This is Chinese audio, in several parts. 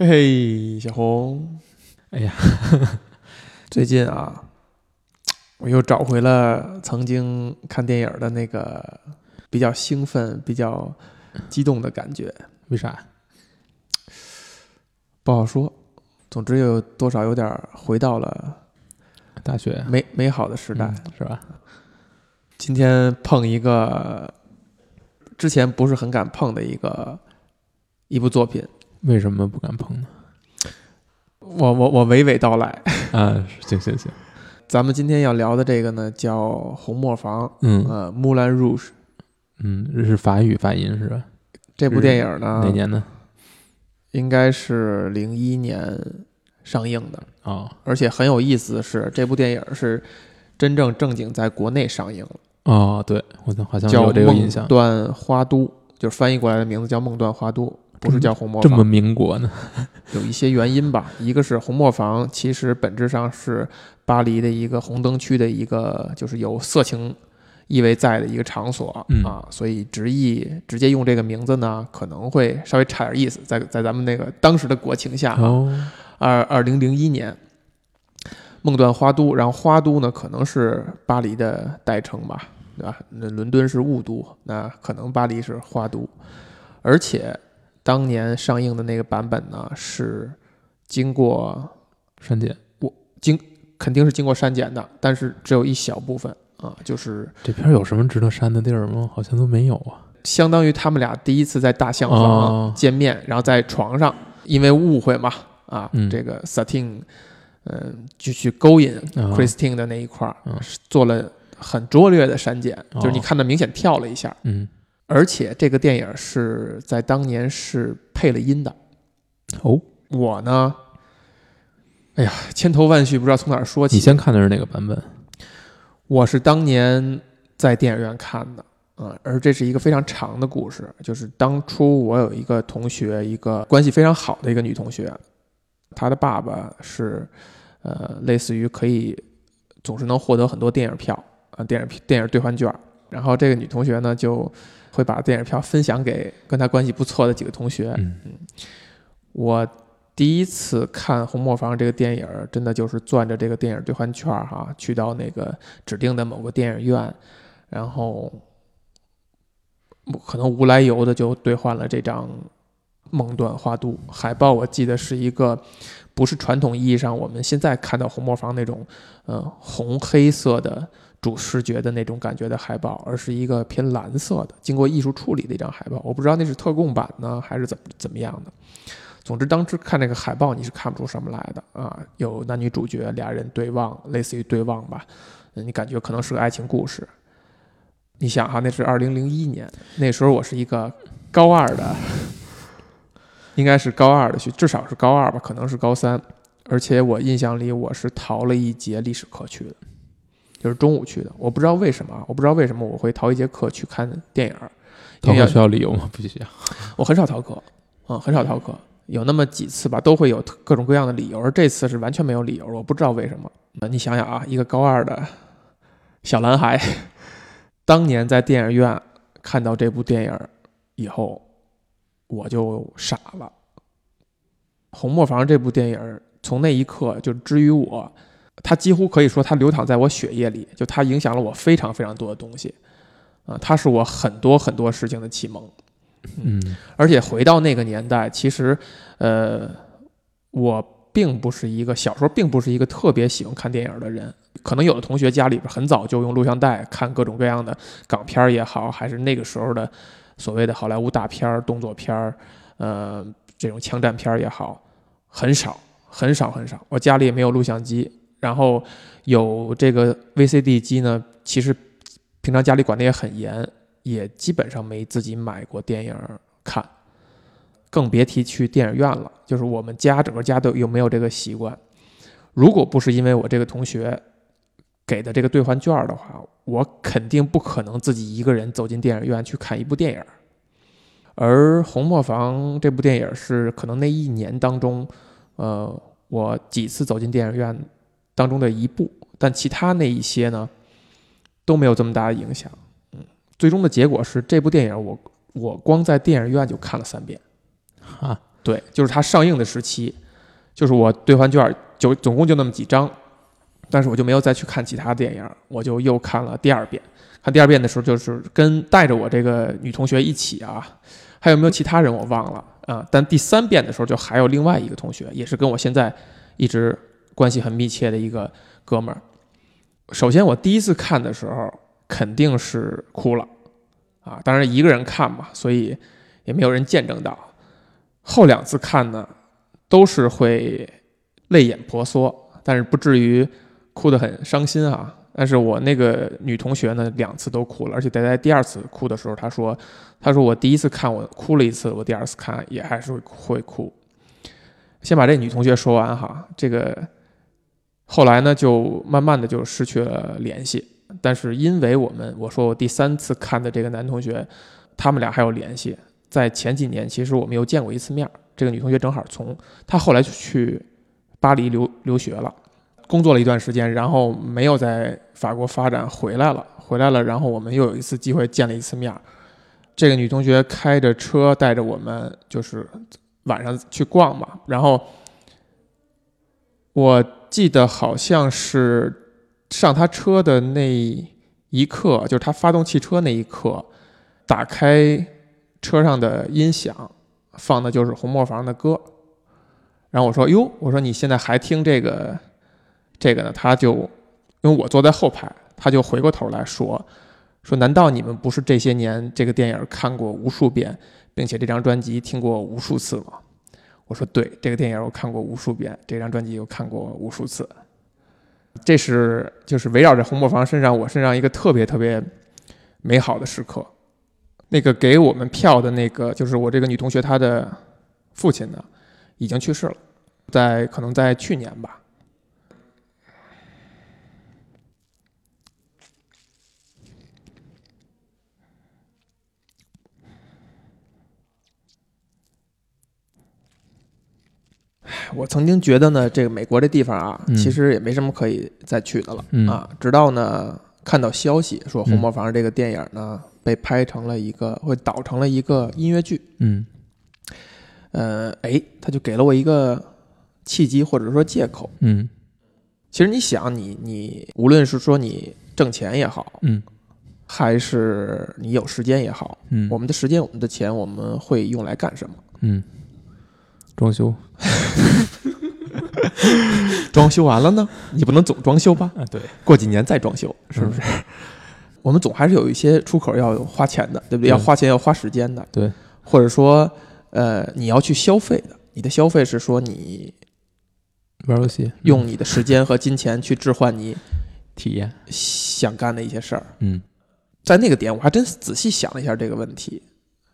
嘿嘿，小红，哎呀，最近啊，我又找回了曾经看电影的那个比较兴奋、比较激动的感觉。为啥？不好说，总之有多少有点回到了大学美美好的时代，嗯是吧？今天碰一个之前不是很敢碰的一个一部作品，为什么不敢碰呢？我我我娓娓道来。啊，行行行，咱们今天要聊的这个呢，叫《红磨坊》，嗯呃，Moulin Rouge 嗯，这是法语发音是吧？这部电影呢，哪年呢？应该是零一年上映的，哦而且很有意思的是，这部电影是真正正经在国内上映了，哦，对我好像叫有《这个印象梦。断花都》，就是翻译过来的名字叫《梦断花都》，不是叫红磨坊这么。民国呢？有一些原因吧，一个是红磨坊其实本质上是巴黎的一个红灯区的一个，就是有色情意味在的一个场所、嗯啊，所以直译直接用这个名字呢，可能会稍微差点意思，在在咱们那个当时的国情下二二零零一年，梦断花都，然后花都呢可能是巴黎的代称吧，对吧？那伦敦是雾都，那可能巴黎是花都，而且当年上映的那个版本呢是经过删减。肯定是经过删减的，但是只有一小部分啊，就是这片儿有什么值得删的地儿吗？好像都没有啊。相当于他们俩第一次在大象房哦见面，然后在床上因为误会嘛，啊，嗯这个 Satin，嗯、就去勾引啊 Christine 的那一块儿，嗯做了很拙劣的删减，哦就是你看的明显跳了一下，嗯，而且这个电影是在当年是配了音的。哦，我呢，哎呀，千头万绪不知道从哪儿说起你起。先看的是哪个版本？我是当年在电影院看的，嗯，而这是一个非常长的故事，就是当初我有一个同学，一个关系非常好的一个女同学，她的爸爸是，呃，类似于可以总是能获得很多电影票啊、电影电影兑换券，然后这个女同学呢就会把电影票分享给跟他关系不错的几个同学，嗯。我第一次看《红磨坊》这个电影，真的就是攥着这个电影兑换券儿哈，去到那个指定的某个电影院，然后可能无来由的就兑换了这张《梦断花都》海报。我记得是一个不是传统意义上我们现在看到红磨坊那种呃红黑色的主视觉的那种感觉的海报，而是一个偏蓝色的，经过艺术处理的一张海报。我不知道那是特供版呢，还是怎么怎么样的。总之，当时看那个海报，你是看不出什么来的啊。有男女主角俩人对望，类似于对望吧，你感觉可能是个爱情故事。你想哈，那是二零零一年，那时候我是一个高二的，应该是高二的学，至少是高二吧，可能是高三。而且我印象里，我是逃了一节历史课去的，就是中午去的。我不知道为什么啊，我不知道为什么我会逃一节课去看电影儿，逃课需要理由吗？不需要。我很少逃课，嗯，很少逃课，有那么几次吧，都会有各种各样的理由，而这次是完全没有理由，我不知道为什么。呃你想想啊，一个高二的小男孩，当年在电影院看到这部电影以后，我就傻了。《红磨坊》这部电影从那一刻就之于我，它几乎可以说它流淌在我血液里，就它影响了我非常非常多的东西，啊、它是我很多很多事情的启蒙。嗯而且回到那个年代，其实，呃，我并不是一个小时候并不是一个特别喜欢看电影的人。可能有的同学家里边很早就用录像带看各种各样的港片儿也好，还是那个时候的所谓的好莱坞大片儿、动作片儿，呃，这种枪战片儿也好，很少很少很少。我家里也没有录像机，然后有这个 VCD 机呢，其实平常家里管得也很严，也基本上没自己买过电影看，更别提去电影院了。就是我们家整个家都有没有这个习惯。如果不是因为我这个同学给的这个兑换券的话，我肯定不可能自己一个人走进电影院去看一部电影。而《红磨坊》这部电影是可能那一年当中，呃，我几次走进电影院当中的一部，但其他那一些呢都没有这么大的影响。嗯，最终的结果是这部电影我我光在电影院就看了三遍。啊，对，就是它上映的时期，就是我兑换券就总共就那么几张，但是我就没有再去看其他电影，我就又看了第二遍。看第二遍的时候，就是跟带着我这个女同学一起啊，还有没有其他人我忘了啊。但第三遍的时候，就还有另外一个同学，也是跟我现在一直关系很密切的一个哥们儿。首先，我第一次看的时候肯定是哭了啊，当然一个人看嘛，所以也没有人见证到。后两次看呢，都是会泪眼婆娑，但是不至于哭得很伤心啊。但是我那个女同学呢，两次都哭了，而且在在第二次哭的时候，她说：“她说我第一次看我哭了一次，我第二次看也还是会哭。”先把这女同学说完哈，这个后来呢就慢慢的就失去了联系。但是因为我们我说我第三次看的这个男同学，他们俩还有联系。在前几年，其实我们又见过一次面。这个女同学正好从她后来就去巴黎留留学了。工作了一段时间，然后没有在法国发展，回来了，回来了，然后我们又有一次机会见了一次面。这个女同学开着车带着我们，就是晚上去逛嘛。然后我记得好像是上他车的那一刻，就是他发动汽车那一刻，打开车上的音响，放的就是红磨坊的歌。然后我说：“哟，我说你现在还听这个？”这个呢，他就因为我坐在后排，他就回过头来说：“说难道你们不是这些年这个电影看过无数遍，并且这张专辑听过无数次吗？”我说：“对，这个电影我看过无数遍，这张专辑我看过无数次。”这是就是围绕着红磨坊身上，我身上一个特别特别美好的时刻。那个给我们票的那个，就是我这个女同学她的父亲呢，已经去世了，在可能在去年吧。我曾经觉得呢，这个美国这地方啊，其实也没什么可以再去的了啊。直到呢看到消息说《红磨坊》这个电影呢被拍成了一个，会导成了一个音乐剧。嗯，呃，哎，他就给了我一个契机或者说借口。嗯，其实你想，你你无论是说你挣钱也好，嗯，还是你有时间也好，嗯，我们的时间、我们的钱，我们会用来干什么？嗯。装修，装修完了呢？你不能总装修吧？啊，对，过几年再装修，是不是？我们总还是有一些出口要花钱的，对不对？要花钱，要花时间的，对。或者说，呃，你要去消费的，你的消费是说你玩游戏，用你的时间和金钱去置换你体验想干的一些事儿。嗯，在那个点，我还真仔细想了一下这个问题，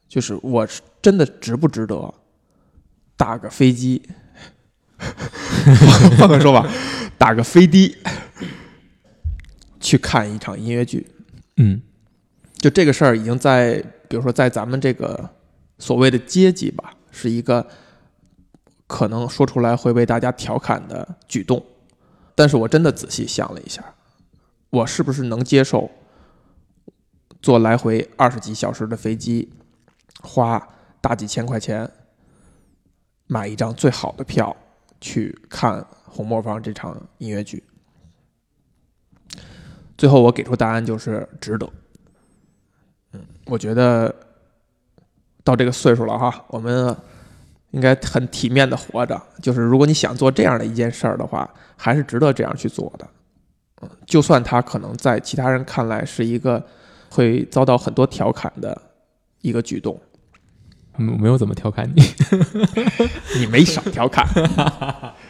就是我真的值不值得？打个飞机，换个说法，打个飞的去看一场音乐剧。嗯，就这个事儿已经在，比如说在咱们这个所谓的阶级吧，是一个可能说出来会被大家调侃的举动。但是我真的仔细想了一下，我是不是能接受坐来回二十几小时的飞机，花大几千块钱？买一张最好的票去看《红磨坊》这场音乐剧，最后我给出答案就是值得。嗯，我觉得到这个岁数了哈，我们应该很体面的活着。就是如果你想做这样的一件事儿的话，还是值得这样去做的。嗯，就算他可能在其他人看来是一个会遭到很多调侃的一个举动。嗯，没有怎么调侃你，你没少调侃，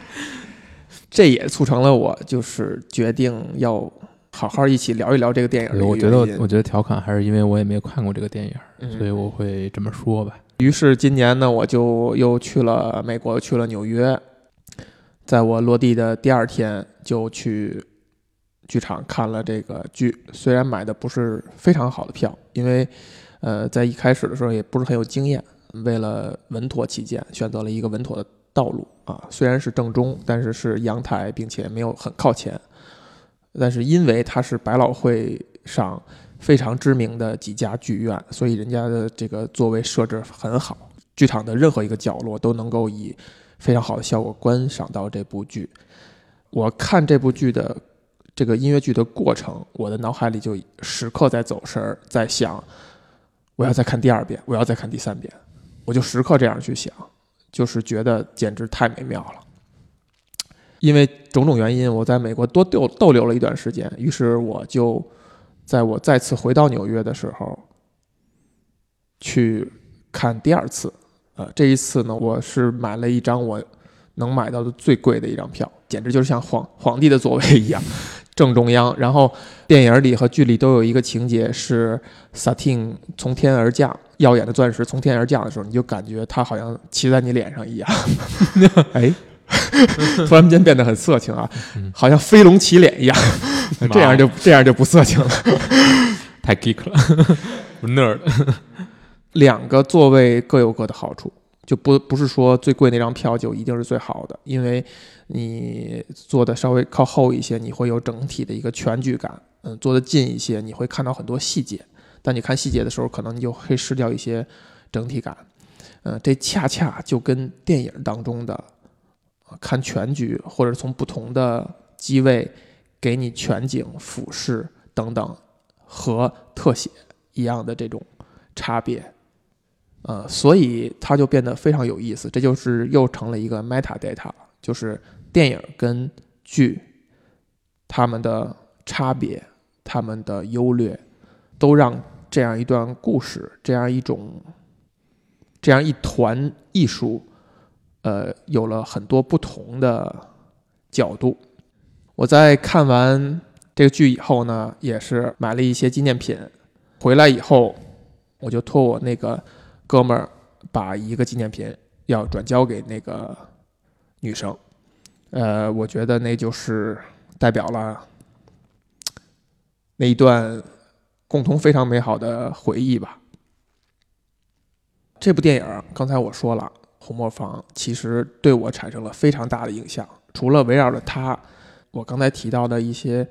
这也促成了我就是决定要好好一起聊一聊这个电影。我觉得，我觉得调侃还是因为我也没看过这个电影，所以我会这么说吧。于是今年呢，我就又去了美国，去了纽约，在我落地的第二天就去剧场看了这个剧。虽然买的不是非常好的票，因为呃，在一开始的时候也不是很有经验。为了稳妥起见，选择了一个稳妥的道路啊。虽然是正中，但是是阳台，并且没有很靠前。但是因为它是百老汇上非常知名的几家剧院，所以人家的这个座位设置很好。剧场的任何一个角落都能够以非常好的效果观赏到这部剧。我看这部剧的这个音乐剧的过程，我的脑海里就时刻在走神儿，在想我要再看第二遍，我要再看第三遍，我就时刻这样去想，就是觉得简直太美妙了。因为种种原因，我在美国多逗逗留了一段时间，于是我就在我再次回到纽约的时候去看第二次。呃，这一次呢，我是买了一张我能买到的最贵的一张票，简直就是像皇皇帝的座位一样，正中央。然后电影里和剧里都有一个情节是萨汀从天而降，耀眼的钻石从天而降的时候，你就感觉它好像骑在你脸上一样。哎。突然间变得很色情啊，好像飞龙骑脸一样，这样就这样就不色情了，太 geek 了，不 nerd。两个座位各有各的好处，就不不是说最贵那张票就一定是最好的，因为你坐的稍微靠后一些，你会有整体的一个全局感；嗯，坐的近一些，你会看到很多细节，但你看细节的时候，可能你就会失掉一些整体感。嗯，这恰恰就跟电影当中的。看全局，或者从不同的机位给你全景俯视等等，和特写一样的这种差别，呃，所以它就变得非常有意思。这就是又成了一个 meta data 了，就是电影跟剧他们的差别、他们的优劣，都让这样一段故事、这样一种、这样一团艺术。呃，有了很多不同的角度。我在看完这个剧以后呢，也是买了一些纪念品。回来以后，我就托我那个哥们儿把一个纪念品要转交给那个女生。呃，我觉得那就是代表了那一段共同非常美好的回忆吧。这部电影刚才我说了。红磨坊其实对我产生了非常大的影响。除了围绕着他，我刚才提到的一些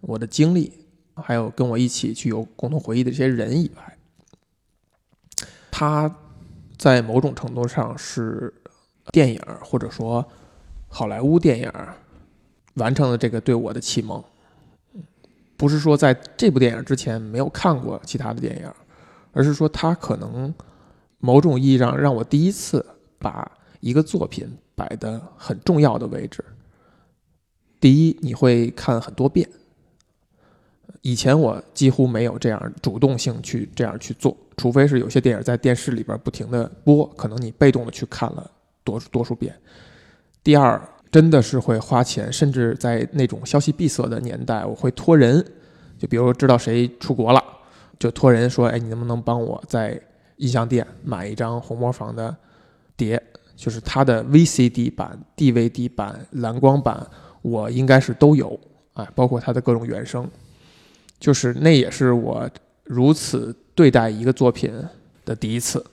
我的经历，还有跟我一起去有共同回忆的这些人以外，他在某种程度上是电影或者说好莱坞电影完成了这个对我的启蒙。不是说在这部电影之前没有看过其他的电影，而是说他可能某种意义上让我第一次。把一个作品摆的很重要的位置。第一，你会看很多遍。以前我几乎没有这样主动性去这样去做，除非是有些电影在电视里边不停的播，可能你被动的去看了多多数遍。第二，真的是会花钱，甚至在那种消息闭塞的年代，我会托人，就比如知道谁出国了，就托人说：“哎，你能不能帮我在音像店买一张红磨坊的？”碟就是它的 VCD 版、DVD 版、蓝光版，我应该是都有，哎，包括它的各种原声，就是那也是我如此对待一个作品的第一次。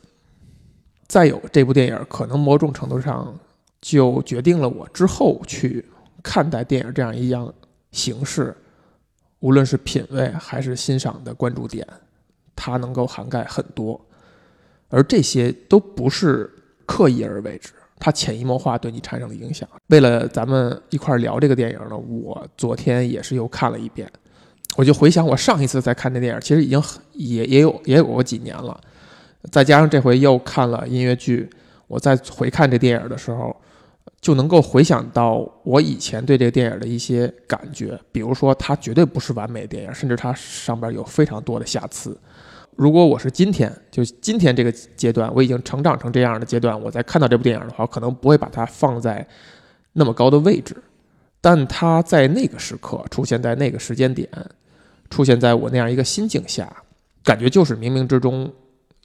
再有这部电影，可能某种程度上就决定了我之后去看待电影这样一样形式，无论是品味还是欣赏的关注点，它能够涵盖很多，而这些都不是。刻意而为之，它潜移默化对你产生的影响。为了咱们一块聊这个电影呢，我昨天也是又看了一遍。我就回想我上一次在看这电影，其实已经很也也有也有过几年了。再加上这回又看了音乐剧，我再回看这电影的时候，就能够回想到我以前对这个电影的一些感觉。比如说，它绝对不是完美的电影，甚至它上边有非常多的瑕疵。如果我是今天，就今天这个阶段，我已经成长成这样的阶段，我再看到这部电影的话，可能不会把它放在那么高的位置。但它在那个时刻出现在那个时间点，出现在我那样一个心境下，感觉就是冥冥之中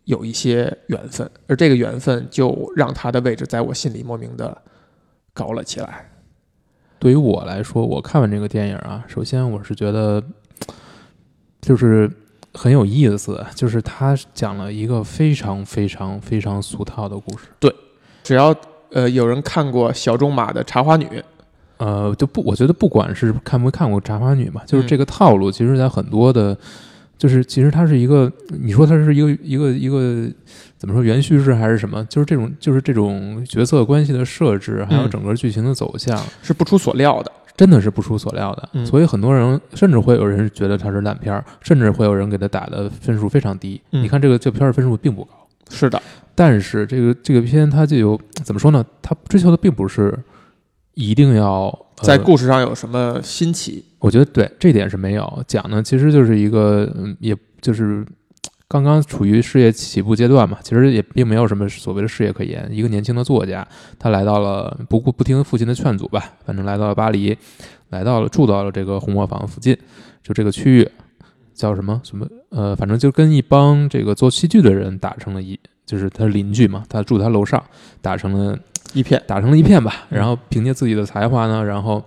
有一些缘分，而这个缘分就让它的位置在我心里莫名的高了起来。对于我来说，我看完这个电影啊，首先我是觉得，就是。很有意思，就是他讲了一个非常非常非常俗套的故事。对，只要呃有人看过小仲马的《茶花女》，呃，就不，我觉得不管是看没看过《茶花女》嘛，就是这个套路，其实在很多的就是其实它是一个，你说它是一个一个一个怎么说原叙事还是什么？就是这种就是这种角色关系的设置，还有嗯整个剧情的走向，是不出所料的。真的是不出所料的。嗯所以很多人甚至会有人觉得它是烂片儿，甚至会有人给它打的分数非常低。嗯你看这个这片儿分数并不高，是的，但是这个这个片它就有怎么说呢？它追求的并不是一定要、呃、在故事上有什么新奇？我觉得对这点是没有讲的，其实就是一个，嗯，也就是刚刚处于事业起步阶段嘛，其实也并没有什么所谓的事业可言。一个年轻的作家，他来到了不顾不听父亲的劝阻吧，反正来到了巴黎，来到了住到了这个红磨坊附近，就这个区域叫什么什么呃，反正就跟一帮这个做戏剧的人打成了一，就是他邻居嘛，他住他楼上，打成了一片打成了一片吧。嗯然后凭借自己的才华呢，然后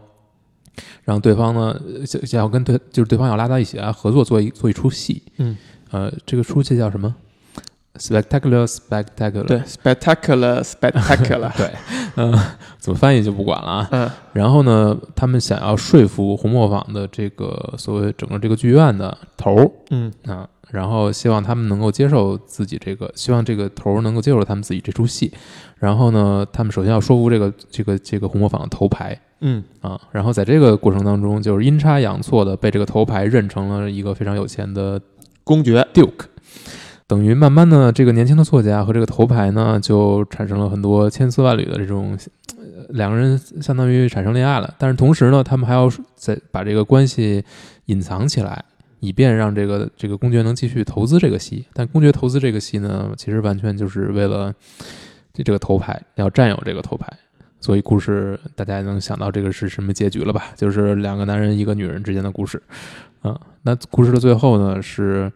让对方呢，呃想想要跟对就是对方要拉到一起来合作做一做一出戏。嗯，呃，这个出戏叫什么？Spectacular, spectacular。对，spectacular spectacular，对，嗯、怎么翻译就不管了啊。嗯然后呢，他们想要说服红磨坊的这个所谓整个这个剧院的头儿嗯啊，然后希望他们能够接受自己这个，希望这个头儿能够接受他们自己这出戏。然后呢，他们首先要说服这个这个这个红磨坊的头牌嗯啊，然后在这个过程当中，就是阴差阳错的被这个头牌认成了一个非常有钱的公爵，Duke。等于慢慢的，这个年轻的作家和这个头牌呢，就产生了很多千丝万缕的这种，呃两个人相当于产生恋爱了。但是同时呢，他们还要在把这个关系隐藏起来，以便让这个这个公爵能继续投资这个戏。但公爵投资这个戏呢，其实完全就是为了这这个头牌要占有这个头牌。所以故事大家也能想到这个是什么结局了吧？就是两个男人一个女人之间的故事。嗯，那故事的最后呢，是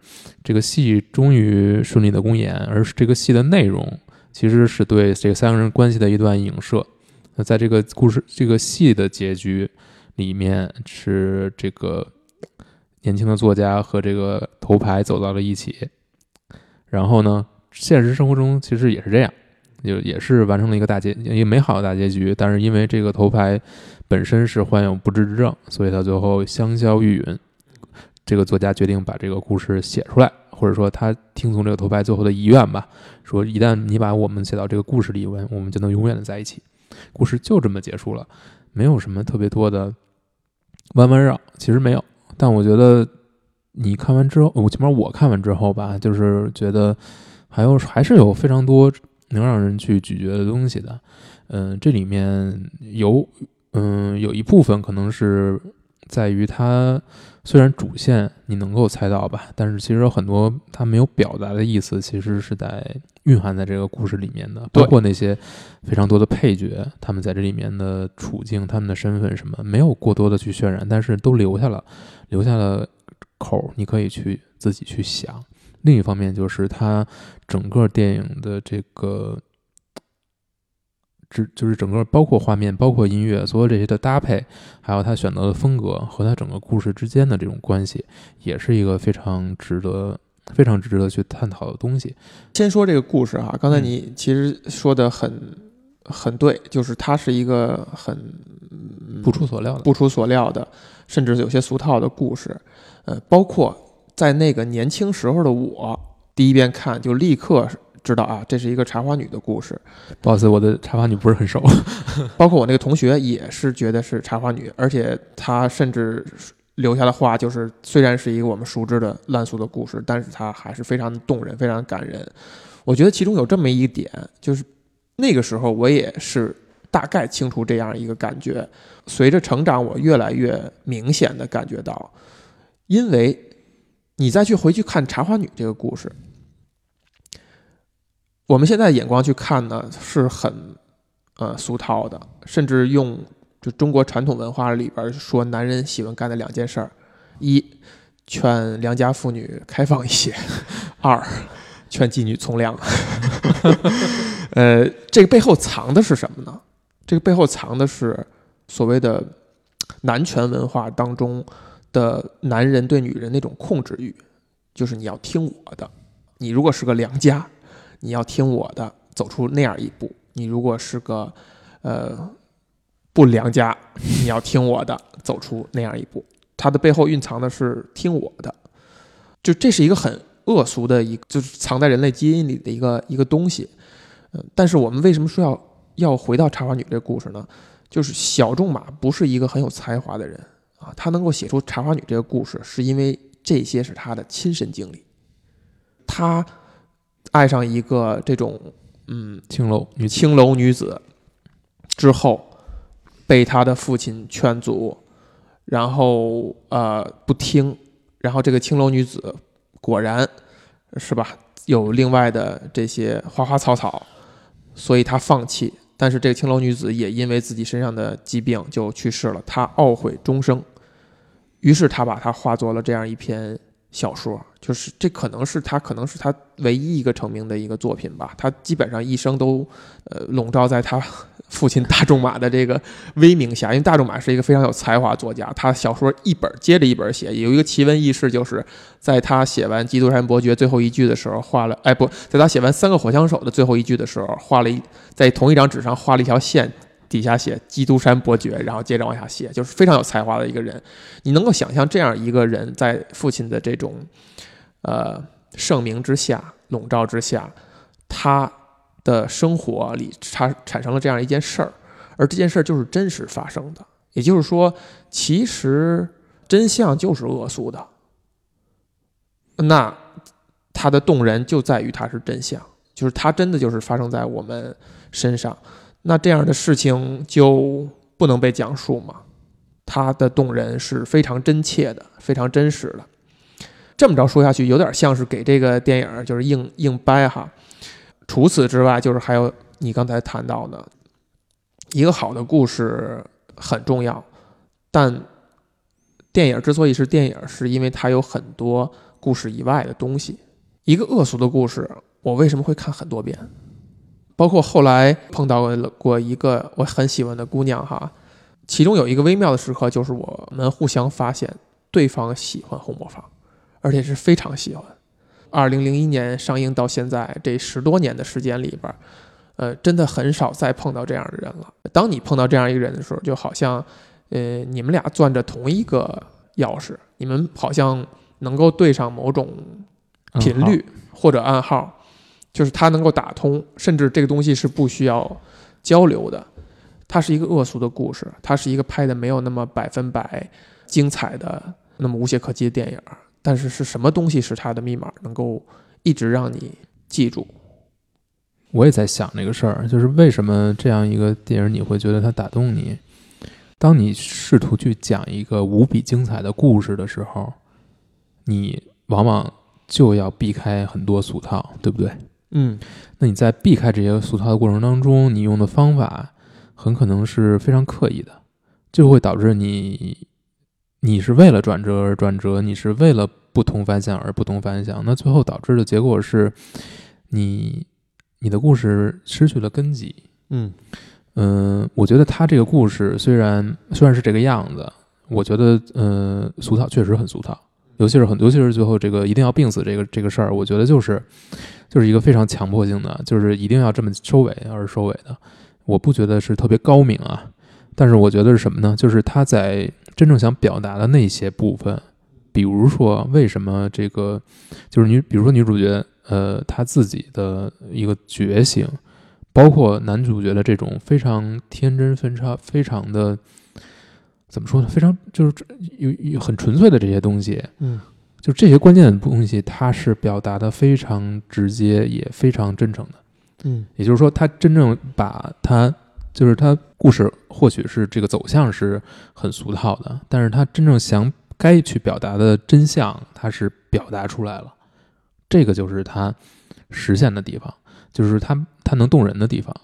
这个戏终于顺利的公演，而这个戏的内容其实是对这三个人关系的一段影射。那在这个故事这个戏的结局里面，是这个年轻的作家和这个头牌走到了一起，然后呢，现实生活中其实也是这样，就也是完成了一个大结一个美好的大结局。但是因为这个头牌本身是患有不治之症，所以他最后香消玉殒。这个作家决定把这个故事写出来，或者说他听从这个头牌最后的遗愿吧，说一旦你把我们写到这个故事里，我我们就能永远的在一起。故事就这么结束了，没有什么特别多的弯弯绕，其实没有。但我觉得你看完之后，我起码我看完之后吧，就是觉得还有还是有非常多能让人去咀嚼的东西的。嗯，这里面有嗯有一部分可能是在于它虽然主线你能够猜到吧，但是其实有很多他没有表达的意思，其实是在蕴含在这个故事里面的，包括那些非常多的配角，他们在这里面的处境、他们的身份什么，没有过多的去渲染，但是都留下了，留下了口儿，你可以去自己去想。另一方面，就是它整个电影的这个。只就是整个包括画面、包括音乐，所有这些的搭配，还有他选择的风格和他整个故事之间的这种关系，也是一个非常值得、非常值得去探讨的东西。先说这个故事哈，刚才嗯你其实说的很很对，就是它是一个很不出所料的，不出所料的，甚至有些俗套的故事。呃，包括在那个年轻时候的我，第一遍看就立刻知道啊，这是一个茶花女的故事。不好意思，我的茶花女不是很熟。包括我那个同学也是觉得是茶花女，而且他甚至留下的话就是，虽然是一个我们熟知的烂俗的故事，但是它还是非常动人，非常感人。我觉得其中有这么一点，就是那个时候我也是大概清楚这样一个感觉。随着成长，我越来越明显的感觉到，因为你再去回去看茶花女这个故事，我们现在眼光去看呢，是很呃俗套的，甚至用就中国传统文化里边说男人喜欢干的两件事儿：一，劝良家妇女开放一些；二，劝妓女从良。呃，这个背后藏的是什么呢？这个背后藏的是所谓的男权文化当中的男人对女人那种控制欲，就是你要听我的。你如果是个良家，你要听我的，走出那样一步；你如果是个呃不良家，你要听我的，走出那样一步。它的背后蕴藏的是听我的。就这是一个很恶俗的一，就是藏在人类基因里的一个一个东西。嗯，但是我们为什么说要要回到茶花女这个故事呢？就是小仲马不是一个很有才华的人啊，他能够写出茶花女这个故事，是因为这些是他的亲身经历。他爱上一个这种嗯青楼女青楼女子之后，被他的父亲劝阻，然后呃不听，然后这个青楼女子果然是吧有另外的这些花花草草，所以他放弃。但是这个青楼女子也因为自己身上的疾病就去世了，她懊悔终生。于是他把它化作了这样一篇小说，就是这可能是他可能是他唯一一个成名的一个作品吧。他基本上一生都呃笼罩在他父亲大仲马的这个威名下，因为大仲马是一个非常有才华作家，他小说一本接着一本写。有一个奇闻异事，就是在他写完《基督山伯爵》最后一句的时候，画了哎不在他写完《三个火枪手》的最后一句的时候，画了一在同一张纸上画了一条线。底下写“基督山伯爵”，然后接着往下写，就是非常有才华的一个人。你能够想象这样一个人在父亲的这种呃盛名之下、笼罩之下，他的生活里产产生了这样一件事儿，而这件事儿就是真实发生的。也就是说，其实真相就是恶俗的。那它的动人就在于它是真相，就是它真的就是发生在我们身上。那这样的事情就不能被讲述吗？它的动人是非常真切的，非常真实的。这么着说下去，有点像是给这个电影就是硬硬掰哈。除此之外，就是还有你刚才谈到的，一个好的故事很重要，但电影之所以是电影，是因为它有很多故事以外的东西。一个恶俗的故事，我为什么会看很多遍？包括后来碰到过一个我很喜欢的姑娘哈，其中有一个微妙的时刻，就是我们互相发现对方喜欢红魔坊，而且是非常喜欢。二零零一年上映到现在这十多年的时间里边，呃，真的很少再碰到这样的人了。当你碰到这样一个人的时候，就好像，呃，你们俩攥着同一个钥匙，你们好像能够对上某种频率或者暗号。就是它能够打通，甚至这个东西是不需要交流的。它是一个恶俗的故事，它是一个拍的没有那么百分百精彩的、那么无懈可击的电影。但是是什么东西是它的密码，能够一直让你记住？我也在想这个事儿，就是为什么这样一个电影你会觉得它打动你？当你试图去讲一个无比精彩的故事的时候，你往往就要避开很多俗套，对不对？嗯，那你在避开这些俗套的过程当中，你用的方法很可能是非常刻意的，就会导致你，你是为了转折而转折，你是为了不同凡响而不同凡响，那最后导致的结果是，你你的故事失去了根基。嗯嗯，我觉得他这个故事虽然虽然是这个样子，我觉得嗯俗套确实很俗套。尤其是很，尤其是最后这个一定要病死这个这个事儿，我觉得就是，就是一个非常强迫性的，就是一定要这么收尾而收尾的。我不觉得是特别高明啊，但是我觉得是什么呢？就是他在真正想表达的那些部分，比如说为什么这个，就是女，比如说女主角，呃，她自己的一个觉醒，包括男主角的这种非常天真、非常非常的。怎么说呢？非常就是有有很纯粹的这些东西，嗯，就这些关键的东西，它是表达的非常直接，也非常真诚的，嗯，也就是说，他真正把他就是他故事或许是这个走向是很俗套的，但是他真正想该去表达的真相，他是表达出来了，这个就是他实现的地方，就是他他能动人的地方。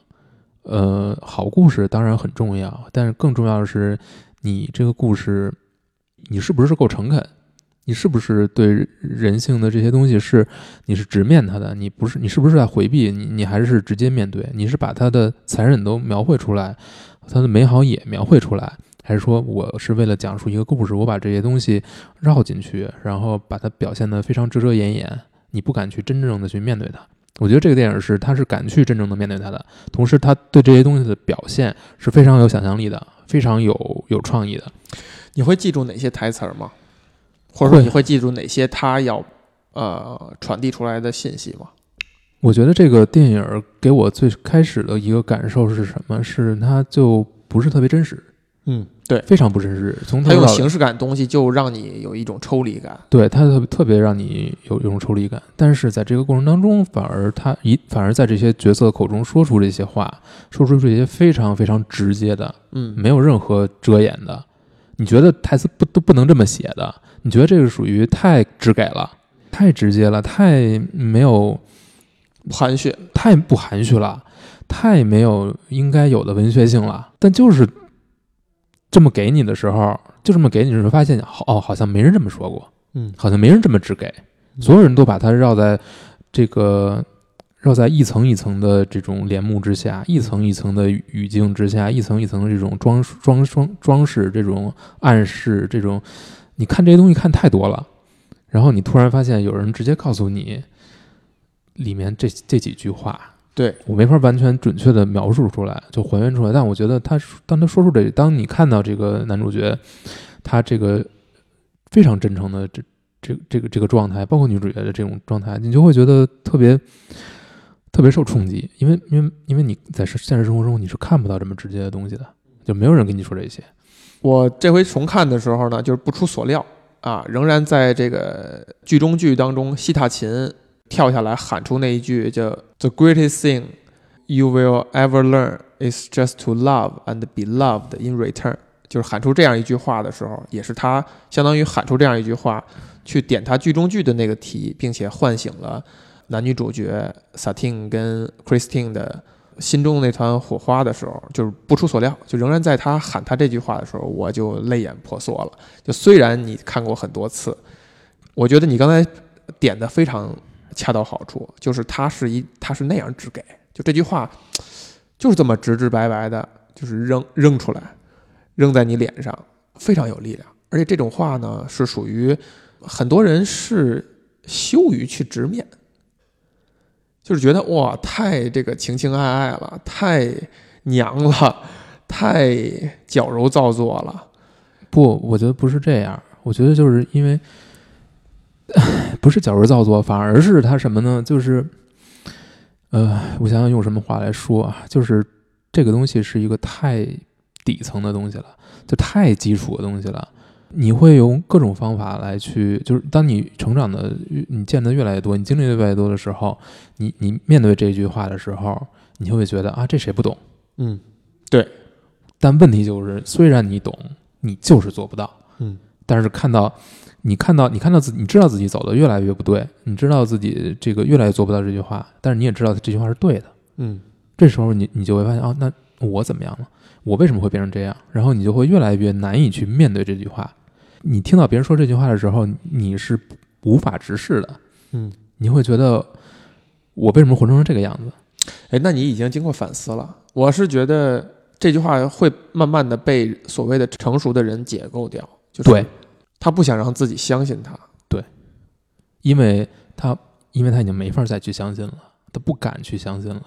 呃，好故事当然很重要，但是更重要的是。你这个故事，你是不是够诚恳？你是不是对人性的这些东西是你是直面它的？你不是你是不是在回避？你你还是直接面对？你是把它的残忍都描绘出来，它的美好也描绘出来，还是说我是为了讲述一个故事，我把这些东西绕进去，然后把它表现得非常遮遮掩掩？你不敢去真正的去面对它。我觉得这个电影是他是敢去真正的面对它的，同时他对这些东西的表现是非常有想象力的。非常有有创意的，你会记住哪些台词吗？或者说你会记住哪些他要呃传递出来的信息吗。我觉得这个电影给我最开始的一个感受是什么？是它就不是特别真实，嗯，对，非常不真实。从它头到用形式感的东西就让你有一种抽离感。对他特别特别让你有有种抽离感，但是在这个过程当中，反而他一反而在这些角色口中说出这些话，说出这些非常非常直接的，嗯，没有任何遮掩的。你觉得台词不都不能这么写的？你觉得这个属于太直给了，太直接了，太没有含蓄。太不含蓄了，太没有应该有的文学性了。但就是这么给你的时候，就这么给你的时候，发现好哦，好像没人这么说过，嗯。好像没人这么直给，所有人都把它绕在这个绕在一层一层的这种帘幕之下，一层一层的语境之下，一层一层的这种装装装装饰、这种暗示、这种，你看这些东西看太多了，然后你突然发现有人直接告诉你里面这这几句话，对，我没法完全准确的描述出来，就还原出来。但我觉得他当他说出这，当你看到这个男主角，他这个非常真诚的这这这个这个状态，包括女主角的这种状态，你就会觉得特别特别受冲击，因为因为因为你在现实生活中你是看不到这么直接的东西的，就没有人跟你说这些。我这回重看的时候呢，就是不出所料啊，仍然在这个剧中剧当中，西塔琴跳下来喊出那一句叫 “The greatest thing you will ever learn is just to love and be loved in return”，就是喊出这样一句话的时候，也是他相当于喊出这样一句话，去点他剧中剧的那个题，并且唤醒了男女主角 Satin 跟 Christine 的心中那团火花的时候，就是不出所料，就仍然在他喊他这句话的时候，我就泪眼婆娑了。就虽然你看过很多次，我觉得你刚才点的非常恰到好处，就是他是一他是那样直给，就这句话 就是这么直直白白的，就是扔扔出来，扔在你脸上，非常有力量。而且这种话呢，是属于很多人是羞于去直面。就是觉得哇，太这个情情爱爱了，太娘了，太矫揉造作了。不，我觉得不是这样。我觉得就是因为不是矫揉造作，反而是他什么呢？就是呃，我想想用什么话来说啊？就是这个东西是一个太底层的东西了，就太基础的东西了。你会用各种方法来去，就是当你成长的，你见的越来越多，你经历的越来越多的时候，你你面对这句话的时候，你就会觉得啊，这谁不懂？嗯，对但问题就是，虽然你懂，你就是做不到。嗯，但是看到你看到你看到自己，你知道自己走的越来越不对，你知道自己这个越来越做不到这句话，但是你也知道这句话是对的。嗯，这时候你你就会发现啊，那我怎么样了？我为什么会变成这样？然后你就会越来越难以去面对这句话。你听到别人说这句话的时候，你是无法直视的。嗯，你会觉得我为什么活成这个样子？哎，那你已经经过反思了。我是觉得这句话会慢慢的被所谓的成熟的人解构掉，就是对，他不想让自己相信他。对因为他因为他已经没法再去相信了，他不敢去相信了。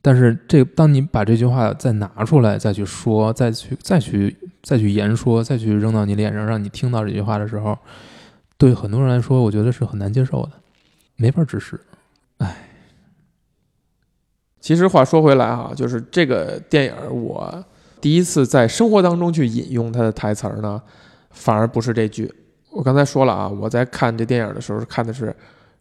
但是这当你把这句话再拿出来，再去说，再去再去再去言说，再去扔到你脸上，让你听到这句话的时候，对很多人来说，我觉得是很难接受的，没法直视。其实话说回来啊，就是这个电影，我第一次在生活当中去引用他的台词儿呢，反而不是这句。我刚才说了啊，我在看这电影的时候看的是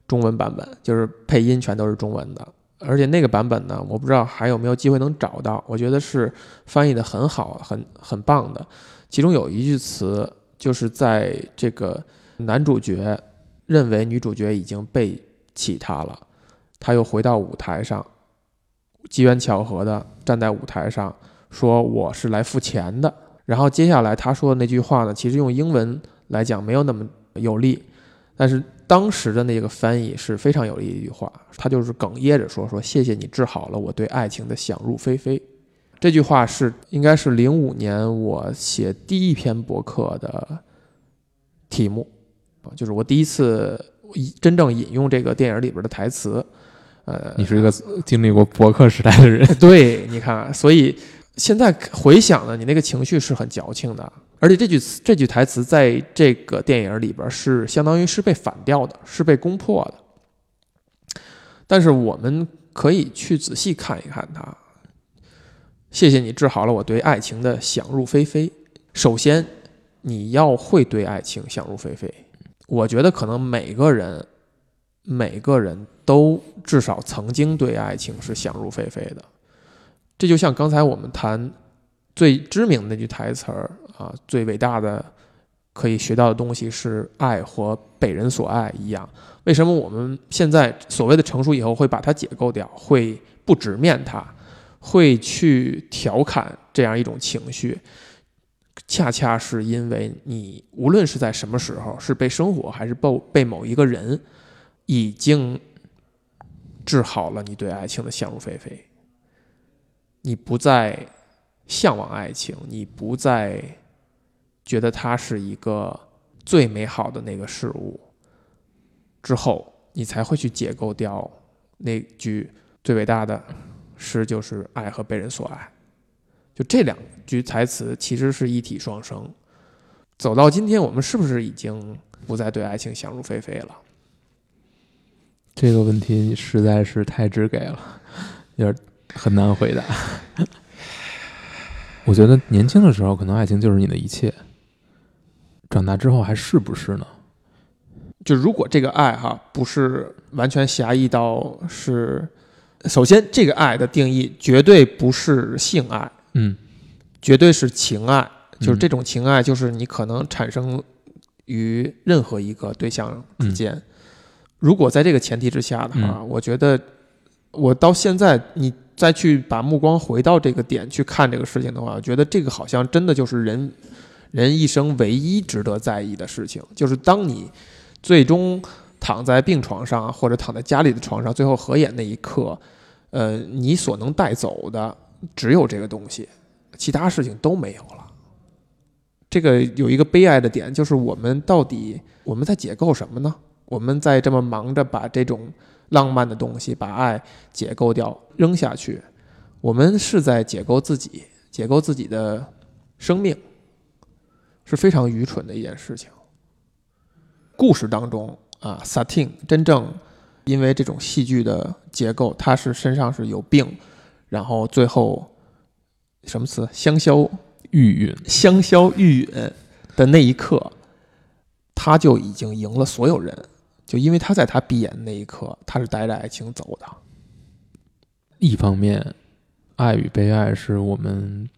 中文版本，就是配音全都是中文的，而且那个版本呢，我不知道还有没有机会能找到。我觉得是翻译的很好，很很棒的。其中有一句词，就是在这个男主角认为女主角已经背弃他了，他又回到舞台上。机缘巧合的站在舞台上说我是来付钱的，然后接下来他说的那句话呢，其实用英文来讲没有那么有力，但是当时的那个翻译是非常有力的一句话，他就是哽咽着说说谢谢你治好了我对爱情的想入非非。这句话是应该是零五年我写第一篇博客的题目，啊，就是我第一次真正引用这个电影里边的台词。呃，你是一个经历过博客时代的人，对，你看，所以现在回想呢，你那个情绪是很矫情的，而且这句词这句台词在这个电影里边是相当于是被反调的，是被攻破的。但是我们可以去仔细看一看它。谢谢你治好了我对爱情的想入非非。首先，你要会对爱情想入非非。我觉得可能每个人，每个人都至少曾经对爱情是想入非非的。这就像刚才我们谈最知名的那句台词儿啊，最伟大的可以学到的东西是爱和被人所爱一样。为什么我们现在所谓的成熟以后会把它解构掉，会不直面它，会去调侃这样一种情绪？恰恰是因为你无论是在什么时候，是被生活还是被被某一个人，已经治好了你对爱情的想入非非。你不再向往爱情，你不再觉得它是一个最美好的那个事物，之后你才会去解构掉那句最伟大的诗，就是“爱和被人所爱”。就这两句台词其实是一体双生。走到今天，我们是不是已经不再对爱情想入非非了？这个问题实在是太直给了，有点很难回答。我觉得年轻的时候，可能爱情就是你的一切；长大之后，还是不是呢？就如果这个爱哈，不是完全狭义到是，首先这个爱的定义绝对不是性爱。嗯，绝对是情爱，就是这种情爱，就是你可能产生于任何一个对象之间。如果在这个前提之下的话，我觉得我到现在，你再去把目光回到这个点去看这个事情的话，我觉得这个好像真的就是人人一生唯一值得在意的事情，就是当你最终躺在病床上或者躺在家里的床上，最后合眼那一刻，呃，你所能带走的。只有这个东西，其他事情都没有了。这个有一个悲哀的点，就是我们到底我们在解构什么呢？我们在这么忙着把这种浪漫的东西、把爱解构掉、扔下去，我们是在解构自己，解构自己的生命，是非常愚蠢的一件事情。故事当中啊，萨汀真正因为这种戏剧的结构，他是身上是有病。然后最后，什么词？香消玉殒，香消玉殒的那一刻，他就已经赢了所有人。就因为他在他闭眼的那一刻，他是带着爱情走的。一方面，爱与被爱是我们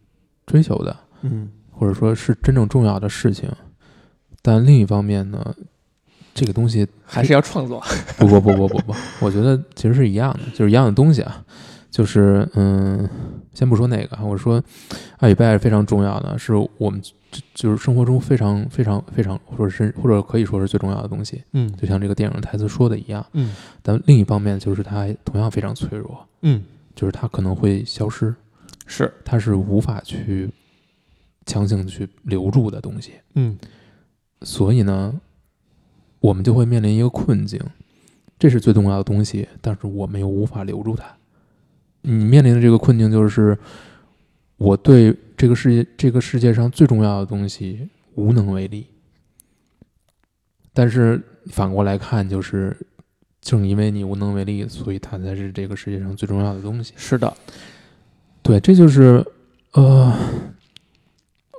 追求的，嗯，或者说是真正重要的事情。但另一方面呢，这个东西还是要创作。不不不不不不，我觉得其实是一样的，就是一样的东西啊。就是嗯，先不说那个，我说爱与被爱是非常重要的，是我们就是生活中非常非常非常，或者是或者可以说是最重要的东西。嗯，就像这个电影台词说的一样。嗯，但另一方面就是它同样非常脆弱。嗯，就是它可能会消失，是它是无法去强行去留住的东西。嗯，所以呢，我们就会面临一个困境，这是最重要的东西，但是我们又无法留住它。你面临的这个困境就是，我对这个世界、这个世界上最重要的东西无能为力。但是反过来看，就是正因为你无能为力，所以它才是这个世界上最重要的东西。是的，对，这就是呃，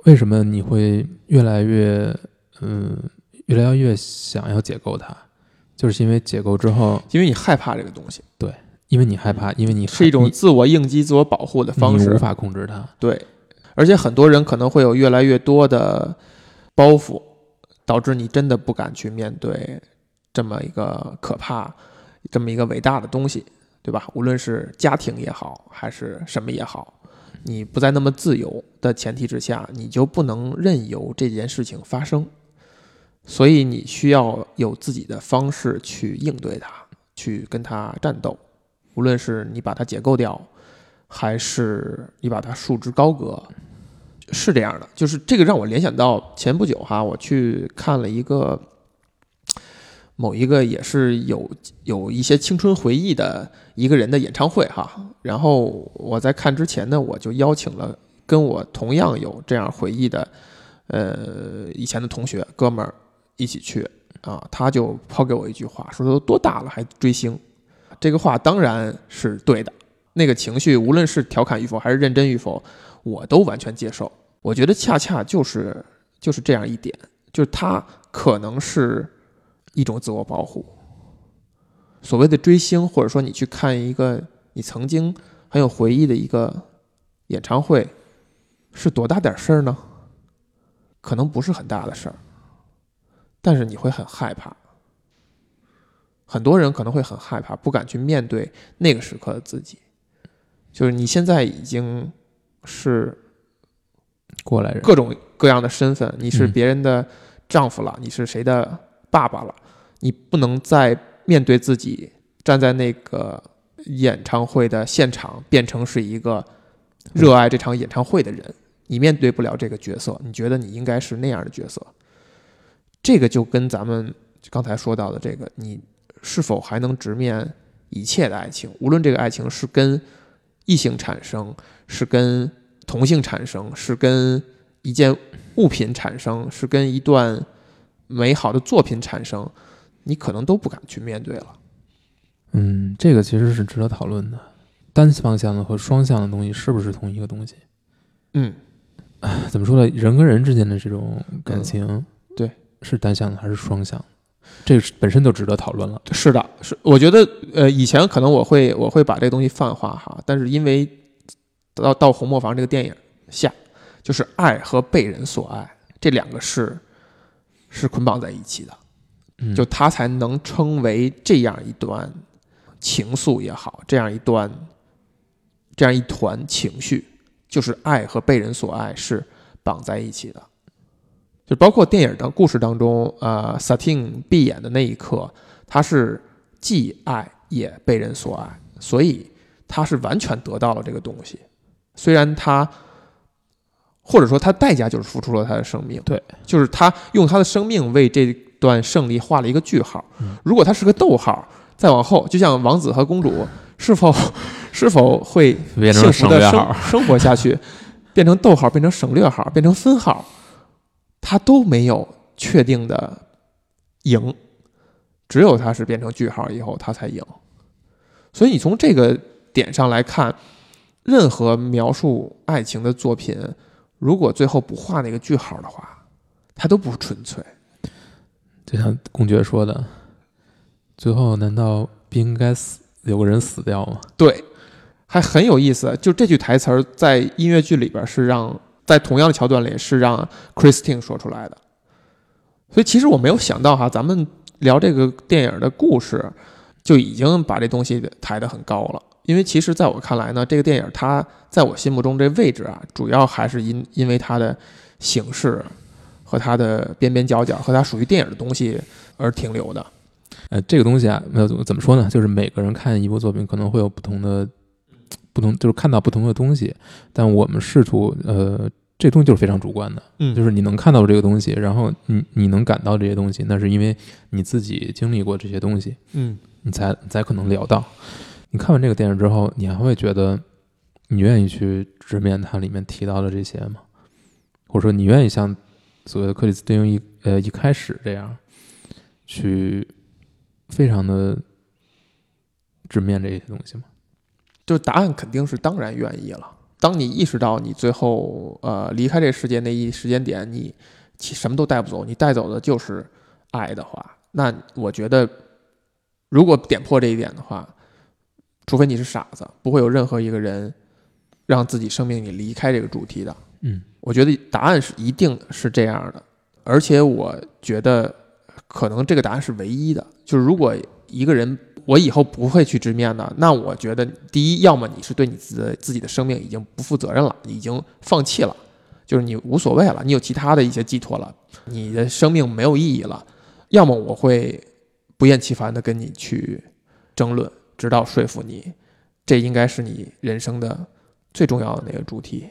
为什么你会越来越嗯，越来越想要解构它，就是因为解构之后，因为你害怕这个东西。对。因为你害怕，因为你是一种自我应激、自我保护的方式，无法控制它。对，而且很多人可能会有越来越多的包袱，导致你真的不敢去面对这么一个可怕、这么一个伟大的东西，对吧？无论是家庭也好，还是什么也好，你不再那么自由的前提之下，你就不能任由这件事情发生。所以你需要有自己的方式去应对它，去跟它战斗。无论是你把它解构掉，还是你把它束之高阁，是这样的。就是这个让我联想到前不久哈，我去看了一个某一个也是有有一些青春回忆的一个人的演唱会哈。然后我在看之前呢，我就邀请了跟我同样有这样回忆的呃，以前的同学哥们儿一起去啊，他就抛给我一句话，说都多大了还追星，这个话当然是对的。那个情绪，无论是调侃与否还是认真与否，我都完全接受。我觉得恰恰就是就是这样一点，就是他可能是一种自我保护。所谓的追星，或者说你去看一个你曾经很有回忆的一个演唱会，是多大点事儿呢？可能不是很大的事儿，但是你会很害怕。很多人可能会很害怕，不敢去面对那个时刻的自己。就是你现在已经是过来人，各种各样的身份，你是别人的丈夫了，你是谁的爸爸了，你不能再面对自己站在那个演唱会的现场，变成是一个热爱这场演唱会的人，你面对不了这个角色，你觉得你应该是那样的角色，这个就跟咱们刚才说到的这个，你是否还能直面一切的爱情，无论这个爱情是跟异性产生是跟同性产生，是跟一件物品产生，是跟一段美好的作品产生，你可能都不敢去面对了。嗯，这个其实是值得讨论的，单方向的和双向的东西是不是同一个东西？嗯，怎么说呢？人跟人之间的这种感情，对，是单向的还是双向？这个本身就值得讨论了。是的，是我觉得，呃，以前可能我会我会把这个东西泛化哈，但是因为到到红磨坊这个电影下，就是爱和被人所爱这两个是是捆绑在一起的，嗯，就它才能称为这样一段情愫也好，这样一段这样一团情绪，就是爱和被人所爱是绑在一起的。就包括电影的故事当中，呃，萨汀闭眼的那一刻，他是既爱也被人所爱，所以他是完全得到了这个东西。虽然他，或者说他代价就是付出了他的生命，对，就是他用他的生命为这段胜利画了一个句号。如果他是个逗号，再往后，就像王子和公主是否 是否会幸福的生生活下去，变成逗号，变成省略号，变成分号。他都没有确定的赢，只有他是变成句号以后，他才赢。所以你从这个点上来看，任何描述爱情的作品，如果最后不画那个句号的话，它都不纯粹。就像公爵说的，最后难道不应该死有个人死掉吗？对，还很有意思。就这句台词儿在音乐剧里边是让。在同样的桥段里是让 Christine 说出来的，所以其实我没有想到哈，咱们聊这个电影的故事就已经把这东西抬得很高了。因为其实在我看来呢，这个电影它在我心目中这位置啊，主要还是因因为它的形式和它的边边角角和它属于电影的东西而停留的。呃，这个东西啊，没有怎么说呢？就是每个人看一部作品可能会有不同的。不同就是看到不同的东西，但我们试图，呃，这东西就是非常主观的，嗯，就是你能看到这个东西，然后你你能感到这些东西，那是因为你自己经历过这些东西，嗯，你才才可能聊到。你看完这个电影之后，你还会觉得你愿意去直面它里面提到的这些吗？或者说你愿意像所谓的克里斯汀一呃一开始这样去非常的直面这些东西吗？就答案肯定是当然愿意了。当你意识到你最后呃离开这个世界那一时间点，你其什么都带不走，你带走的就是爱的话，那我觉得如果点破这一点的话，除非你是傻子，不会有任何一个人让自己生命里离开这个主题的。嗯，我觉得答案是一定是这样的，而且我觉得可能这个答案是唯一的，就是如果一个人。我以后不会去直面的。那我觉得，第一，要么你是对你自自己的生命已经不负责任了，已经放弃了，就是你无所谓了，你有其他的一些寄托了，你的生命没有意义了；要么我会不厌其烦的跟你去争论，直到说服你，这应该是你人生的最重要的那个主题。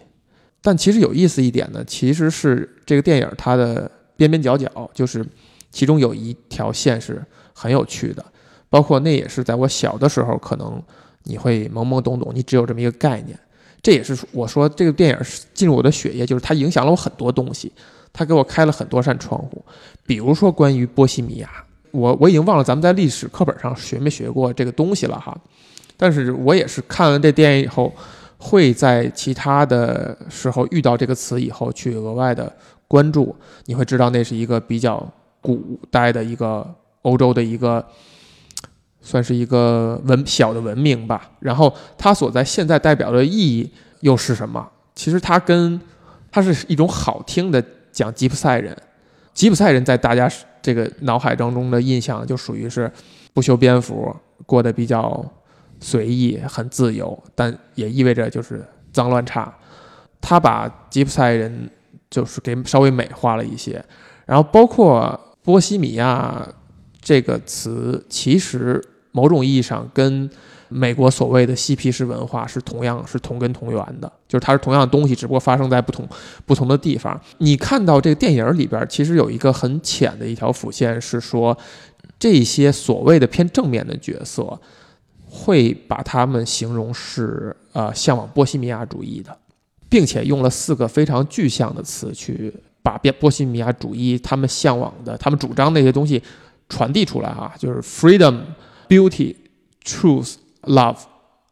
但其实有意思一点呢，其实是这个电影它的边边角角，就是其中有一条线是很有趣的。包括那也是在我小的时候，可能你会懵懵懂懂，你只有这么一个概念。这也是我说这个电影进入我的血液，就是它影响了我很多东西。它给我开了很多扇窗户。比如说关于波西米亚，我我已经忘了咱们在历史课本上学没学过这个东西了哈。但是我也是看完这电影以后，会在其他的时候遇到这个词以后去额外的关注，你会知道那是一个比较古代的一个欧洲的一个。算是一个文小的文明吧，然后它所在现在代表的意义又是什么？其实它跟它是一种好听的讲吉普赛人，吉普赛人在大家这个脑海当中的印象就属于是不修边幅，过得比较随意、很自由，但也意味着就是脏乱差。他把吉普赛人就是给稍微美化了一些，然后包括波西米亚这个词，其实。某种意义上，跟美国所谓的嬉皮士文化是同样是同根同源的，就是它是同样的东西，只不过发生在不同不同的地方。你看到这个电影里边，其实有一个很浅的一条辅线，是说这些所谓的偏正面的角色，会把他们形容是呃向往波西米亚主义的，并且用了四个非常具象的词去把波波西米亚主义他们向往的、他们主张那些东西传递出来啊，就是 freedom。Beauty, truth, love。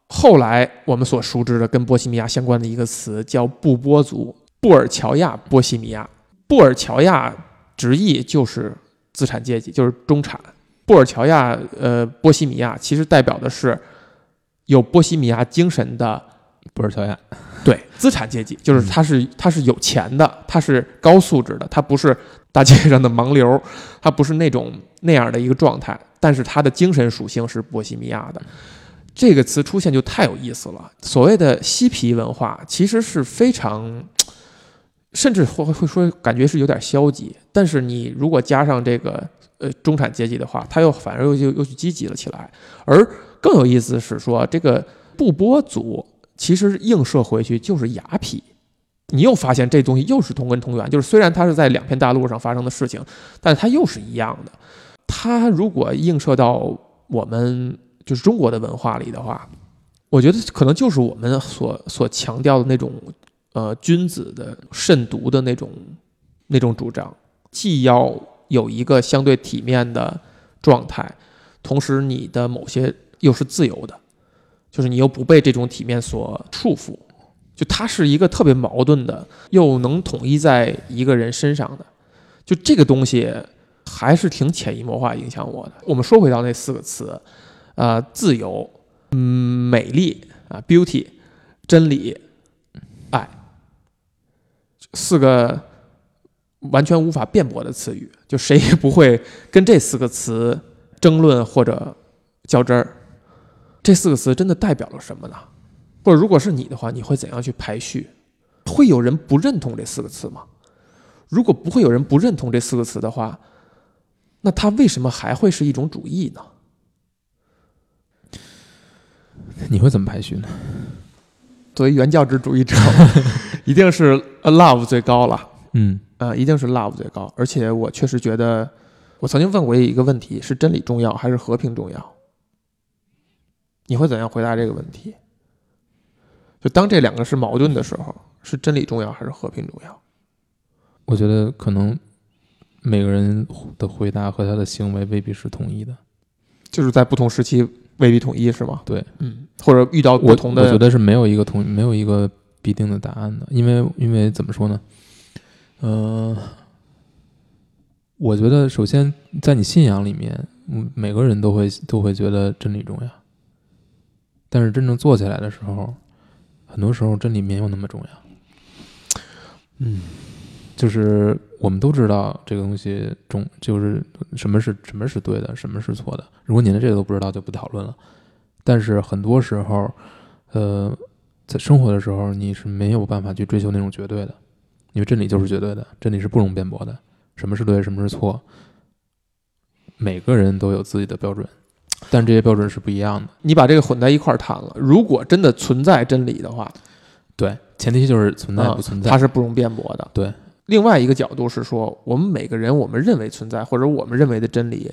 后来我们所熟知的跟波西米亚相关的一个词叫布波族，布尔乔亚波西米亚。布尔乔亚直译就是资产阶级，就是中产。布尔乔亚，呃，波西米亚其实代表的是有波西米亚精神的布尔乔亚。对，资产阶级就是他是他是有钱的，他是高素质的，他不是大街上的盲流，他不是那种那样的一个状态。但是他的精神属性是波西米亚的，这个词出现就太有意思了。所谓的嬉皮文化，其实是非常，甚至会会说感觉是有点消极。但是你如果加上这个呃中产阶级的话，他又反而又又又去积极了起来。而更有意思是说，这个布波族其实映射回去就是雅痞。你又发现这东西又是同根同源，就是虽然它是在两片大陆上发生的事情，但是它又是一样的。它如果映射到我们就是中国的文化里的话，我觉得可能就是我们所所强调的那种，呃，君子的慎独的那种那种主张，既要有一个相对体面的状态，同时你的某些又是自由的，就是你又不被这种体面所束缚，就它是一个特别矛盾的，又能统一在一个人身上的，就这个东西。还是挺潜移默化影响我的。我们说回到那四个词，呃，自由、嗯，美丽啊，beauty，真理，爱，四个完全无法辩驳的词语，就谁也不会跟这四个词争论或者较真儿。这四个词真的代表了什么呢？或者如果是你的话，你会怎样去排序？会有人不认同这四个词吗？如果不会有人不认同这四个词的话，那它为什么还会是一种主义呢？你会怎么排序呢？作为原教旨主义者，一定是 love 最高了。嗯，呃，一定是 love 最高。而且我确实觉得，我曾经问过一个问题：是真理重要还是和平重要？你会怎样回答这个问题？就当这两个是矛盾的时候，是真理重要还是和平重要？我觉得可能。每个人的回答和他的行为未必是统一的，就是在不同时期未必统一，是吗？对，嗯，或者遇到不同的，我觉得是没有一个统，没有一个必定的答案的，因为因为怎么说呢？嗯，我觉得首先在你信仰里面，嗯，每个人都会都会觉得真理重要，但是真正做起来的时候，很多时候真理没有那么重要，嗯。就是我们都知道这个东西中就是什么是什么是对的，什么是错的。如果你连这个都不知道，就不讨论了。但是很多时候，呃，在生活的时候，你是没有办法去追求那种绝对的，因为真理就是绝对的，真理是不容辩驳的。什么是对，什么是错，每个人都有自己的标准，但这些标准是不一样的。你把这个混在一块儿谈了，如果真的存在真理的话，对，前提就是存在不存在，它是不容辩驳的。对。另外一个角度是说，我们每个人我们认为存在或者我们认为的真理，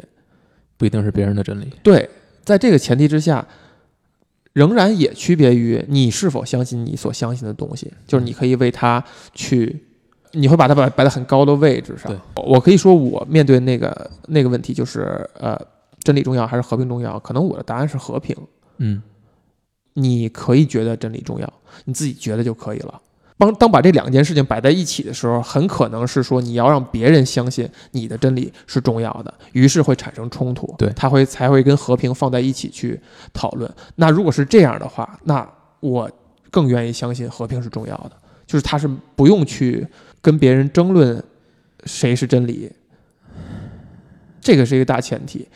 不一定是别人的真理。对，在这个前提之下，仍然也区别于你是否相信你所相信的东西，就是你可以为它去你会把它摆摆在很高的位置上。对，我可以说我面对那个那个问题就是呃，真理重要还是和平重要？可能我的答案是和平。嗯你可以觉得真理重要，你自己觉得就可以了。当当把这两件事情摆在一起的时候，很可能是说你要让别人相信你的真理是重要的，于是会产生冲突。对他会才会跟和平放在一起去讨论。那如果是这样的话，那我更愿意相信和平是重要的，就是他是不用去跟别人争论谁是真理，这个是一个大前提。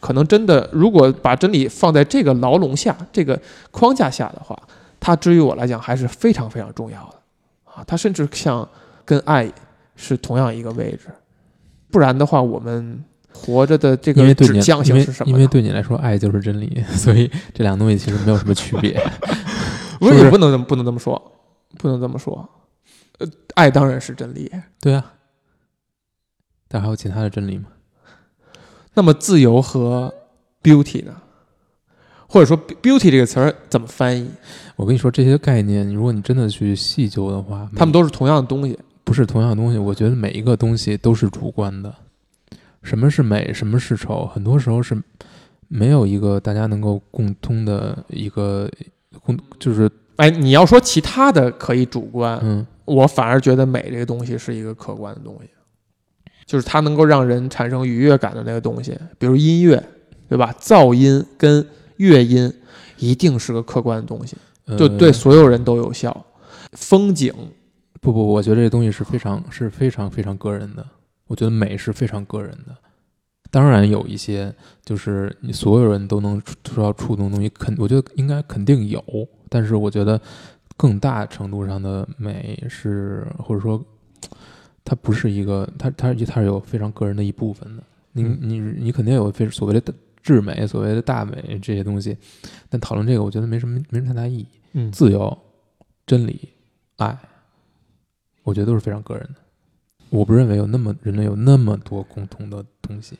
可能真的，如果把真理放在这个牢笼下、这个框架下的话，它至于我来讲还是非常非常重要的啊！它甚至像跟爱是同样一个位置，不然的话，我们活着的这个因为对你指向性是什么呢？因为对你来说，爱就是真理，所以这两个东西其实没有什么区别。不是，是不是也不能这么不能这么说，不能这么说。呃，爱当然是真理。对啊，但还有其他的真理吗？那么自由和 beauty 呢？或者说 beauty 这个词儿怎么翻译？我跟你说，这些概念，如果你真的去细究的话，它们都是同样的东西。不是同样的东西。我觉得每一个东西都是主观的。什么是美，什么是丑，很多时候是没有一个大家能够共通的一个共，就是哎，你要说其他的可以主观，嗯，我反而觉得美这个东西是一个客观的东西，就是它能够让人产生愉悦感的那个东西，比如音乐，对吧？噪音跟乐音一定是个客观的东西，就呃对所有人都有效。风景，不不，我觉得这东西是非常是非常非常个人的。我觉得美是非常个人的。当然有一些就是你所有人都能触受到触动的东西，肯我觉得应该肯定有，但是我觉得更大程度上的美是或者说它不是一个它它它是有非常个人的一部分的。你嗯你你肯定有非所谓的至美、所谓的大美这些东西，但讨论这个我觉得没什么没什么太大意义。嗯，自由、真理、爱，我觉得都是非常个人的。我不认为有那么人类有那么多共同的东西，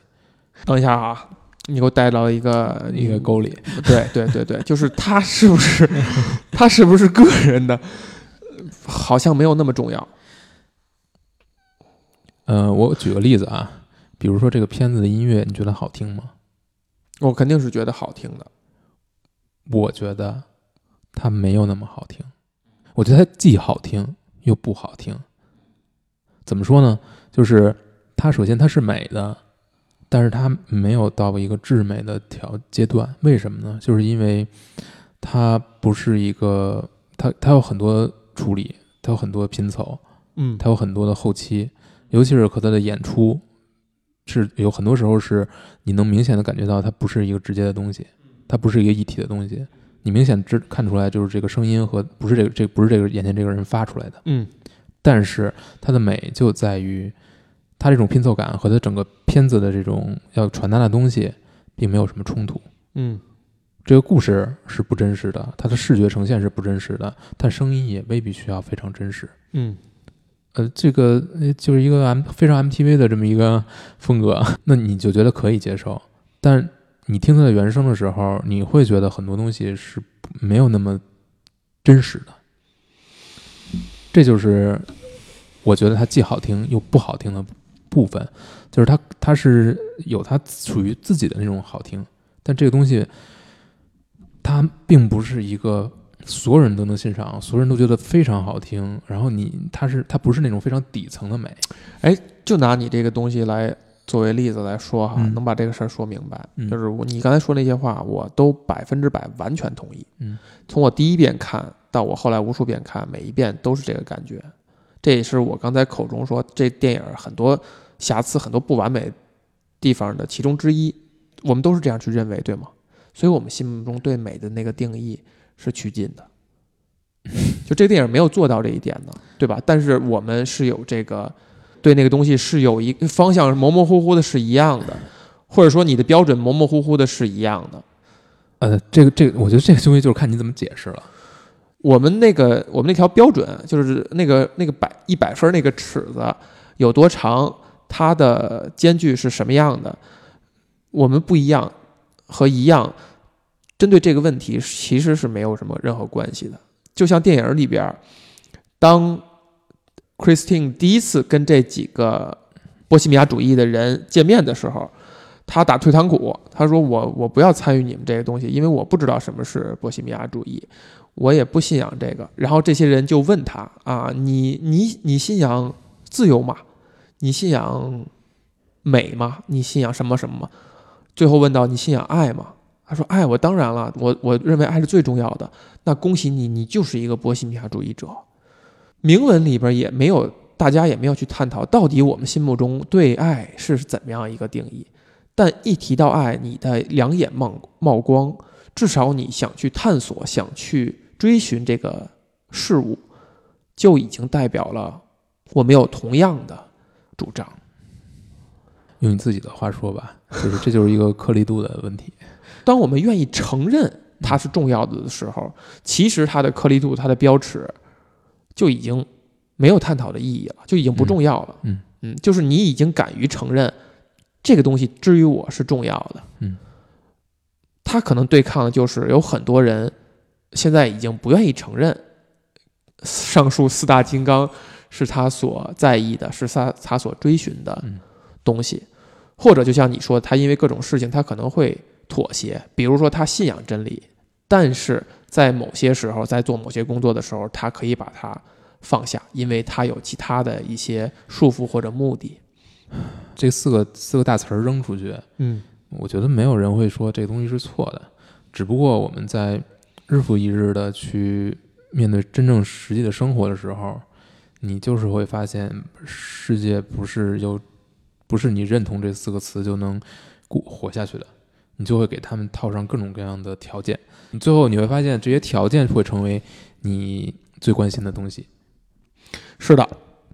等一下啊，你给我带到一个一个沟里。对对对对，就是他是不是他是不是个人的，好像没有那么重要。呃，我举个例子啊，比如说这个片子的音乐，你觉得好听吗？我肯定是觉得好听的。我觉得它没有那么好听。我觉得它既好听又不好听。怎么说呢？就是它首先它是美的，但是它没有到一个至美的条阶段。为什么呢？就是因为它不是一个，它它有很多处理，它有很多拼凑，嗯它有很多的后期，尤其是和他的演出，是有很多时候是你能明显的感觉到它不是一个直接的东西，它不是一个一体的东西。你明显知看出来，就是这个声音和不是这个这不是这个眼前这个人发出来的。嗯但是它的美就在于，它这种拼凑感和它整个片子的这种要传达的东西，并没有什么冲突。嗯这个故事是不真实的，它的视觉呈现是不真实的，但声音也未必需要非常真实。嗯呃，这个就是一个 M 非常 MTV 的这么一个风格，那你就觉得可以接受。但你听它的原声的时候，你会觉得很多东西是没有那么真实的。这就是我觉得它既好听又不好听的部分，就是它它是有它属于自己的那种好听，但这个东西它并不是一个所有人都能欣赏，所有人都觉得非常好听。然后你它是它不是那种非常底层的美，就拿你这个东西来作为例子来说哈，嗯能把这个事儿说明白。嗯就是我你刚才说那些话，我都百分之百完全同意。嗯，从我第一遍看到我后来无数遍看，每一遍都是这个感觉。这也是我刚才口中说这电影很多瑕疵、很多不完美地方的其中之一。我们都是这样去认为，对吗？所以我们心目中对美的那个定义是趋近的。就这个电影没有做到这一点呢，对吧？但是我们是有这个对那个东西是有一方向模模糊糊的是一样的，或者说你的标准模模糊糊的是一样的。呃，这个这个，我觉得这个东西就是看你怎么解释了。我们那个我们那条标准就是那个那个百一百分那个尺子有多长，它的间距是什么样的，我们不一样和一样，针对这个问题其实是没有什么任何关系的。就像电影里边，当 Christine 第一次跟这几个波西米亚主义的人见面的时候，他打退堂鼓，他说我我不要参与你们这个东西，因为我不知道什么是波西米亚主义，我也不信仰这个。然后这些人就问他啊，你你你信仰自由吗？你信仰美吗？你信仰什么什么吗？最后问到你信仰爱吗？他说爱，我当然了，我我认为爱是最重要的。那恭喜你，你就是一个波西米亚主义者。铭文里边也没有，大家也没有去探讨到底我们心目中对爱是怎么样一个定义。但一提到爱，你的两眼冒冒光，至少你想去探索、想去追寻这个事物，就已经代表了我们有同样的主张。用你自己的话说吧，就是这就是一个颗粒度的问题。当我们愿意承认它是重要的的时候，其实它的颗粒度、它的标尺就已经没有探讨的意义了，就已经不重要了。嗯嗯，就是你已经敢于承认这个东西至于我是重要的。嗯，他可能对抗的就是有很多人现在已经不愿意承认上述四大金刚是他所在意的，是他他所追寻的嗯东西，或者就像你说，他因为各种事情，他可能会妥协，比如说他信仰真理，但是在某些时候，在做某些工作的时候，他可以把它放下，因为他有其他的一些束缚或者目的。这四个四个大词儿扔出去，嗯我觉得没有人会说这东西是错的，只不过我们在日复一日的去面对真正实际的生活的时候，你就是会发现世界不是由不是你认同这四个词就能过活下去的，你就会给他们套上各种各样的条件，你最后你会发现这些条件会成为你最关心的东西，是的，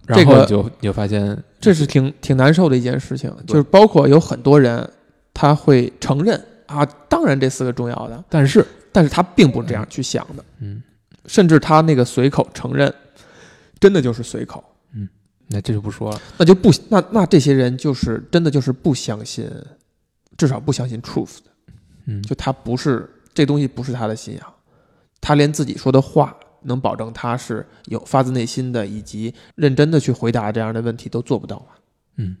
然这个后你就你就发现这是挺挺难受的一件事情，就是包括有很多人他会承认啊，当然这四个重要的，但是但是他并不这样去想的，嗯，甚至他那个随口承认，真的就是随口。嗯那这就不说了，那就不那那这些人就是真的就是不相信，至少不相信 truth 的，嗯，就他不是这东西不是他的信仰，他连自己说的话能保证他是有发自内心的以及认真的去回答这样的问题都做不到嘛。嗯，